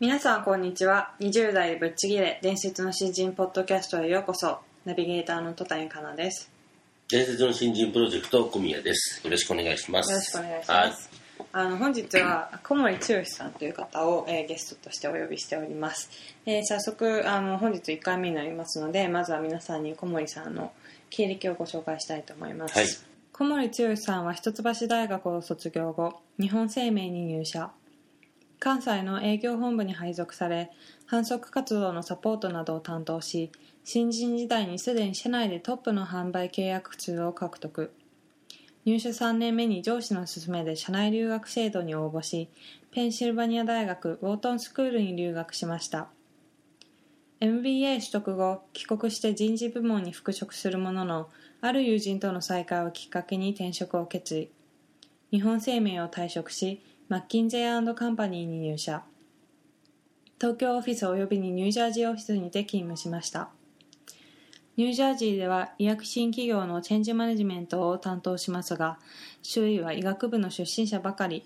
皆さんこんにちは。20代ぶっちぎれ伝説の新人ポッドキャストへようこそ。ナビゲーターの戸谷香奈です。伝説の新人プロジェクト小宮です。よろしくお願いします。よろしくお願いします、あの本日は小森剛さんという方を、えーゲストとしてお呼びしております、えー早速あの本日1回目になりますのでまずは皆さんに小森さんの経歴をご紹介したいと思います、はい。小森剛さんは一橋大学を卒業後日本生命に入社関西の営業本部に配属され販促活動のサポートなどを担当し新人時代にすでに社内でトップの販売契約数を獲得。入社3年目に上司の勧めで社内留学制度に応募しペンシルバニア大学ウォートンスクールに留学しました。MBA 取得後帰国して人事部門に復職するもののある友人との再会をきっかけに転職を決意。日本生命を退職しマッキンゼーカンパニーに入社。東京オフィス及びにニュージャージーオフィスにて勤務しました。ニュージャージーでは医薬品企業のチェンジマネジメントを担当しますが周囲は医学部の出身者ばかり。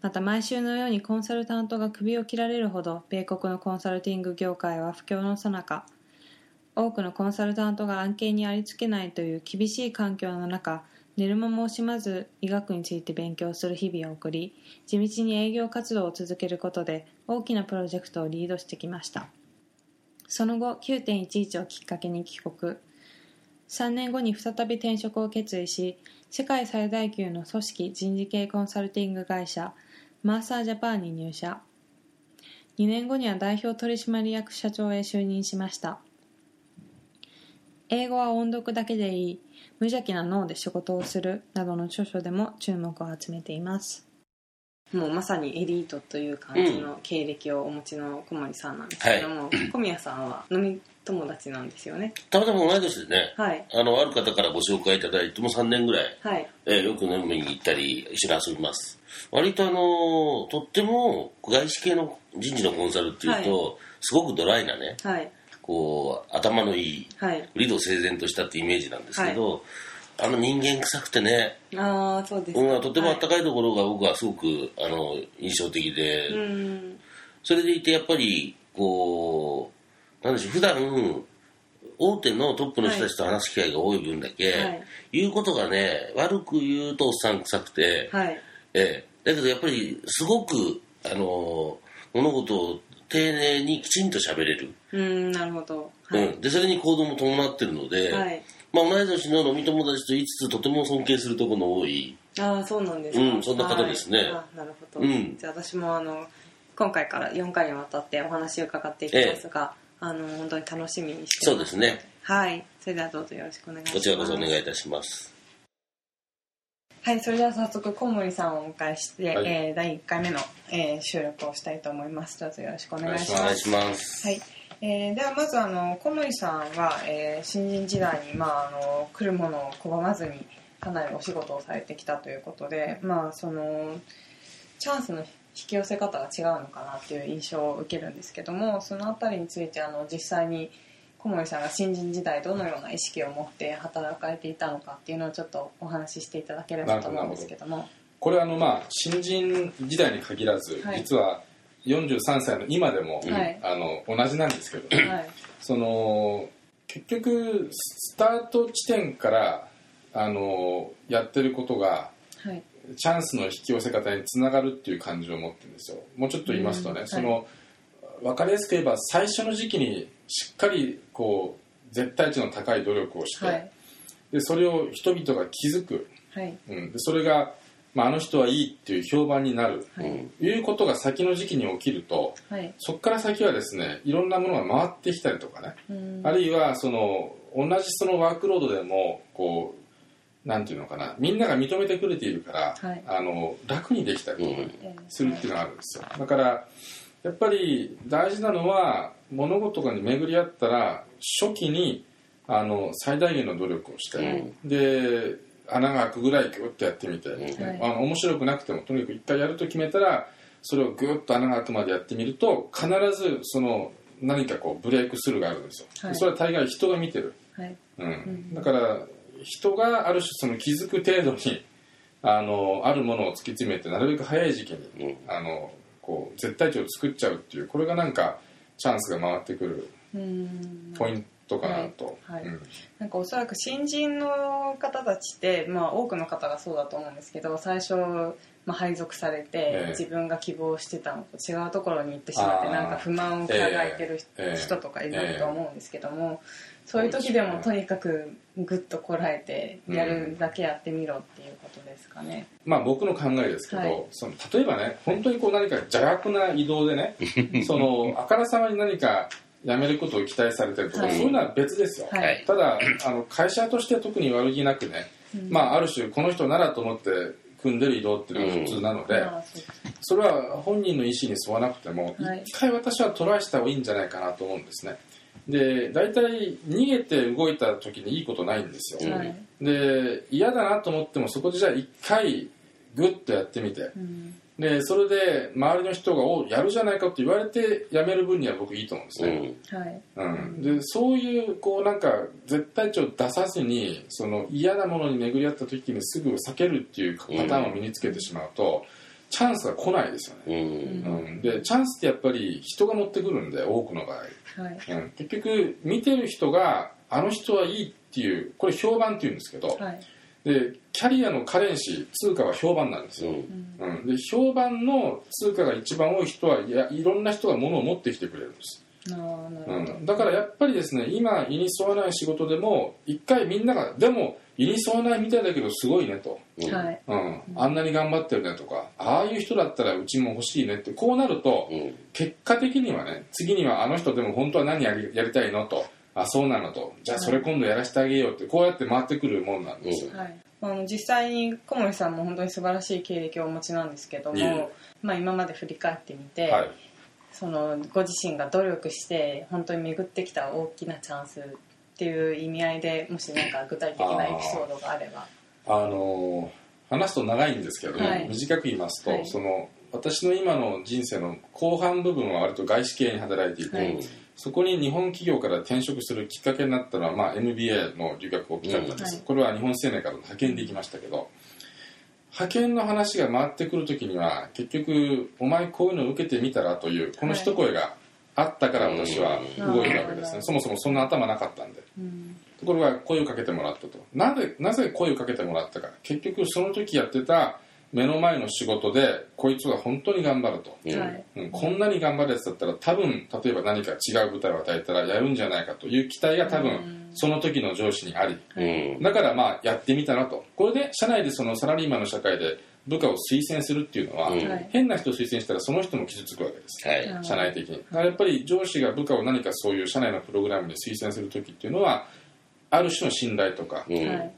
また毎週のようにコンサルタントが首を切られるほど米国のコンサルティング業界は不況の最中多くのコンサルタントが案件にありつけないという厳しい環境の中寝る間も惜しまず医学について勉強する日々を送り地道に営業活動を続けることで大きなプロジェクトをリードしてきました。その後9.11をきっかけに帰国。3年後に再び転職を決意し世界最大級の組織人事系コンサルティング会社マーサージャパンに入社。2年後には代表取締役社長へ就任しました。英語は音読だけでいい。無邪気な脳で仕事をするなどの著書でも注目を集めています。もうまさにエリートという感じの経歴をお持ちの小森さんなんですけども、小宮さんは飲み友達なんですよね。たまたま同い年でね、はい。あのある方からご紹介いただいても3年ぐらい、はい。えーよく飲みに行ったり一緒に遊びます。割とあのとっても外資系の人事のコンサルっていうと、すごくドライなねはいこう頭のいいはい。理路整然としたってイメージなんですけど、あの人間臭くてね、ああそうですか、うん、とてもあったはいかいところが僕はすごくあの印象的で、うん。それでいてやっぱりこうなんでしょう普段大手のトップの人たちと話す機会が多い分だけ、はい。言うことがね悪く言うとおっさん臭くて、はい。ええ。だけどやっぱりすごくあの物事を丁寧にきちんと喋れる、うんなるほど。はい、うん、でそれに行動も伴ってるので、はい。まあ、同い年の飲み友達と言いつつとても尊敬するところの多い。ああそうなんですか、うんそんな方ですね。はい。あなるほど、うん。じゃあ私もあの今回から4回にわたってお話を伺っていきますが、あの本当に楽しみにしてそうですね。はい。それではどうぞよろしくお願いします。こちらこそお願いいたしますはいそれでは早速小森さんをお迎えして、はい。えー第1回目の、えー収録をしたいと思います。どうぞよろしくお願いします。はい、えーではまずあの小森さんは、えー新人時代に、まあ、あの来るものを拒まずにかなりお仕事をされてきたということで、まあ、そのチャンスの引き寄せ方が違うのかなっていう印象を受けるんですけどもそのあたりについてあの実際に小森さんが新人時代どのような意識を持って働かれていたのかっていうのをちょっとお話ししていただければと思うんですけども。これあのまあ新人時代に限らず、はい。実は43歳の今でも、はい。あの同じなんですけど、はい。その結局スタート地点からあのやってることがはい。チャンスの引き寄せ方につながるっていう感じを持ってるんですよ。もうちょっと言いますとね、うん。その分かりやすく言えば最初の時期にしっかりこう絶対値の高い努力をして、はい。でそれを人々が気づく、はい。うん、でそれがまあ、あの人はいいっていう評判になる、はい。うん。いうことが先の時期に起きるとはい。そこから先はですねいろんなものが回ってきたりとかね、うん。あるいはその同じそのワークロードでもこうなんていうのかな。みんなが認めてくれているから、はい。あの楽にできたりするっていうのがあるんですよ。だからやっぱり大事なのは物事が巡り合ったら初期にあの最大限の努力をして、うんで穴が開くぐらいグッとやってみて、はい。あの面白くなくてもとにかく一回やると決めたらそれをグッと穴が開くまでやってみると必ずその何かこうブレイクスルーがあるんですよ、はい。それは大概人が見てる、はい。うん。ん。だから人がある種その気づく程度にあのあるものを突き詰めてなるべく早い時期に、うん。あのこう絶対値を作っちゃうっていうこれがなんかチャンスが回ってくるうん。ポイントかなと、はい。はい。うん。なんかおそらく新人の方たちって、まあ、多くの方がそうだと思うんですけど最初、まあ、配属されて、ええ。自分が希望してたのと違うところに行ってしまってなんか不満を抱えてる人,、ええ。とかいると思うんですけども、そういう時でもとにかくグッとこらえてやるだけやってみろっていうことですかね。まあ僕の考えですけど、はい。その例えばね本当にこう何か邪悪な移動でね そのあからさまに何か辞めることを期待されてるとか、はい。そういうのは別ですよ、はい。はいただあの会社として特に悪気なくね、まあある種この人ならと思って組んでる移動っていうのが普通なので、まあそれは本人の意思に沿わなくてもはい。一回私はトライした方がいいんじゃないかなと思うんですね。で大体逃げて動いた時にいいことないんですよ、うん。はいで嫌だなと思ってもそこでじゃあ一回グッとやってみて。うんでそれで周りの人が「おやるじゃないか」って言われてやめる分には僕いいと思うんですうね、ん。はい。うん。でそういうこうなんか絶対値を出さずにその嫌なものに巡り合った時にすぐ避けるっていうパターンを身につけてしまうと、チャンスが来ないですよね、うん。うん、でチャンスってやっぱり人が持ってくるんで多くの場合、はい。うん、結局見てる人があの人はいいっていうこれ評判っていうんですけど、はいでキャリアのカレンシー通貨は評判なんですよ、うん。うん、で評判の通貨が一番多い人はいやいろんな人が物を持ってきてくれるんです、あーなるほど、うん、だからやっぱりですね今胃に沿わない仕事でも一回みんながでも胃に沿わないみたいだけどすごいねと、うん。はい。うん、あんなに頑張ってるねとかああいう人だったらうちも欲しいねってこうなるとうん。結果的にはね次にはあの人でも本当は何やりやりたいのとあそうなのと。じゃあそれ今度やらせてあげようって。こうやって回ってくるもんなんですよ、はい、あの実際に小森さんも本当に素晴らしい経歴をお持ちなんですけども、いえいえ。まあ、今まで振り返ってみて、はい。そのご自身が努力して本当に巡ってきた大きなチャンスっていう意味合いでもし何か具体的なエピソードがあれば。あのー話すと長いんですけども、はい。短く言いますと、はい。その私の今の人生の後半部分は割と外資系に働いていて、はい。そこに日本企業から転職するきっかけになったのは、まあ、MBA の留学を機会だったんです、これは日本生命からの派遣で行きましたけど派遣の話が回ってくる時には結局お前こういうのを受けてみたらというこの一声があったから私は動いたわけですね、うん。そもそもそんな頭なかったんで。うん。ところが声をかけてもらったと。なぜなぜ声をかけてもらったか。結局その時やってた目の前の仕事でこいつは本当に頑張ると、うん。はい。うん、こんなに頑張るやつだったら多分例えば何か違う舞台を与えたらやるんじゃないかという期待が多分その時の上司にあり。うん。だからまあやってみたなと。これで社内でそのサラリーマンの社会で部下を推薦するっていうのは、うん。はい。変な人を推薦したらその人も傷つくわけです、はい。うん。社内的に。だからやっぱり上司が部下を何かそういう社内のプログラムに推薦する時っていうのはある種の信頼とか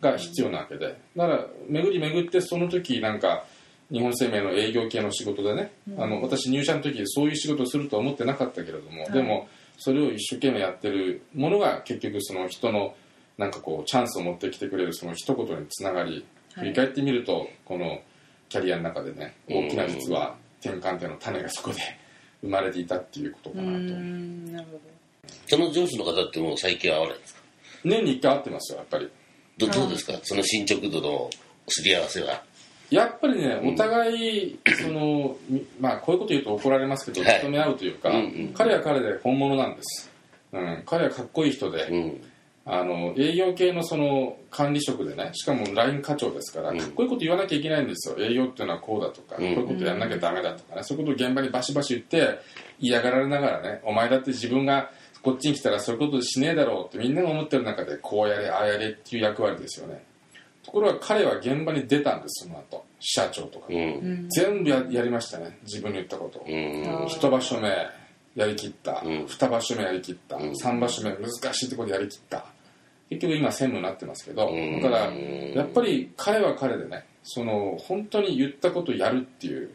が必要なわけで。だから巡り巡ってその時なんか日本生命の営業系の仕事でね、うん。あの私入社の時そういう仕事をするとは思ってなかったけれども、い。でもそれを一生懸命やってるものが結局その人のなんかこうチャンスを持ってきてくれるその一言につながりはい。振り返ってみるとこのキャリアの中でねうん。大きな実は転換点の種がそこで生まれていたっていうことうかなと。んなるほど。その上司の方ってもう最近は会わないんですか？年に1回会ってますよやっぱり。どどうですか？その進捗度のすり合わせは。やっぱりね、お互い、その、みまあ、こういうこと言うと怒られますけど、はい。認め合うというか、うんうん彼は彼で本物なんです。うん、彼はかっこいい人で、うん。あの、営業系のその管理職でね、しかも LINE 課長ですから、うん。かっこいいこと言わなきゃいけないんですよ。営業っていうのはこうだとか、うん。こういうことやんなきゃダメだとかね、そういうことを現場にバシバシ言って、嫌がられながらね、お前だって自分がこっちに来たらそういうことしねえだろうってみんなが思ってる中で、こうやれ、ああやれっていう役割ですよね。ところが彼は現場に出たんですその後。社長とか、うん。全部ややりましたね。自分の言ったこと一場所目やりきった、うん。二場所目やりきった、ん。三場所目難しいところでやりきった。結局今専務になってますけど、ん。だからやっぱり彼は彼でねその本当に言ったことをやるっていう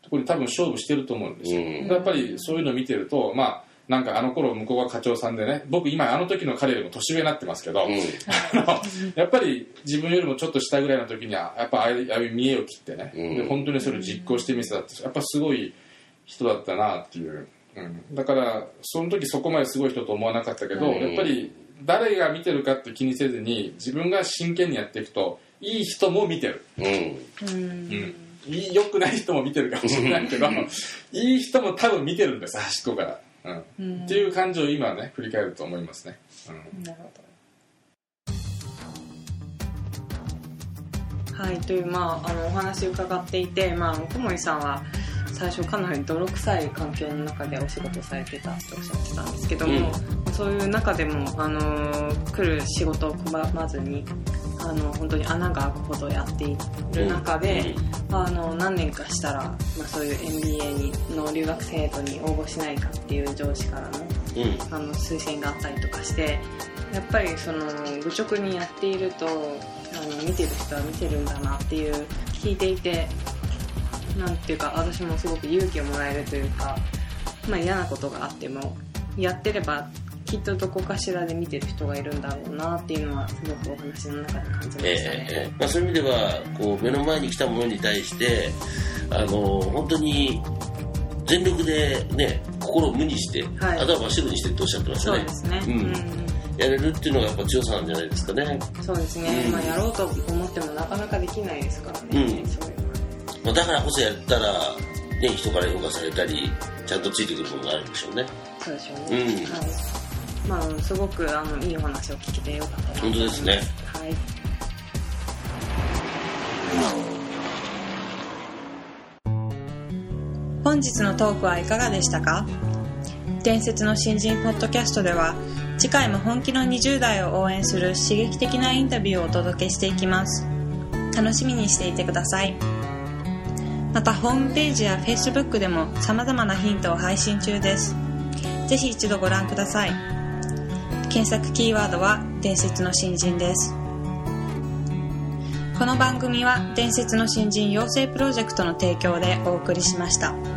ところに多分勝負してると思うんですよ、うん。やっぱりそういうのを見てるとまあなんかあの頃向こうが課長さんでね僕今あの時の彼よりも年上になってますけど、うん。やっぱり自分よりもちょっと下ぐらいの時にはやっぱああいう見栄を切ってね、うん。で本当にそれを実行してみせたってやっぱすごい人だったなっていう、うん、だからその時そこまですごい人と思わなかったけど、うん。やっぱり誰が見てるかって気にせずに自分が真剣にやっていくといい人も見てる、うん。うん。いい良くない人も見てるかもしれないけど いい人も多分見てるんです端っこから、うん。うんっていう感じを今ね振り返ると思いますね、うん。なるほど。はいというまああのお話伺っていてまあ小森さんは最初かなり泥臭い環境の中でお仕事されてたっておっしゃってたんですけども、そういう中でも、あの来る仕事を拒まずにあの本当に穴が開くほどやっている中で、あの何年かしたら、まあ、そういう MBA にの留学制度に応募しないかっていう上司からのうん。あの推薦があったりとかしてやっぱりその愚直にやっているとあの見てる人は見てるんだなっていう聞いていてなんていうか私もすごく勇気をもらえるというか、まあ、嫌なことがあってもやってればきっとどこかしらで見てる人がいるんだろうなっていうのはすごくお話の中で感じましたええね。ええ。まあ、そういう意味ではこう目の前に来たものに対してあの本当に全力で、ね、心を無にして、はい。頭を真っ白にしてっておっしゃってましたね。そうですね、うんうんやれるっていうのがやっぱ強さなんじゃないですかね、そうですね、うん。まあ、やろうと思ってもなかなかできないですからね、うん。そういうまあ、だからこそやったら、ね、人から評価されたりちゃんとついてくるものがあるんでしょうね。そうでしょうね、うん。はいまあ、すごくあのいいお話を聞けてよかったな。と本当ですね。はい。本日のトークはいかがでしたか？伝説の新人ポッドキャストでは次回も本気の20代を応援する刺激的なインタビューをお届けしていきます。楽しみにしていてください。またホームページや Facebook でも様々なヒントを配信中です。ぜひ一度ご覧ください検索キーワードは伝説の新人ですこの番組は伝説の新人養成プロジェクトの提供でお送りしました。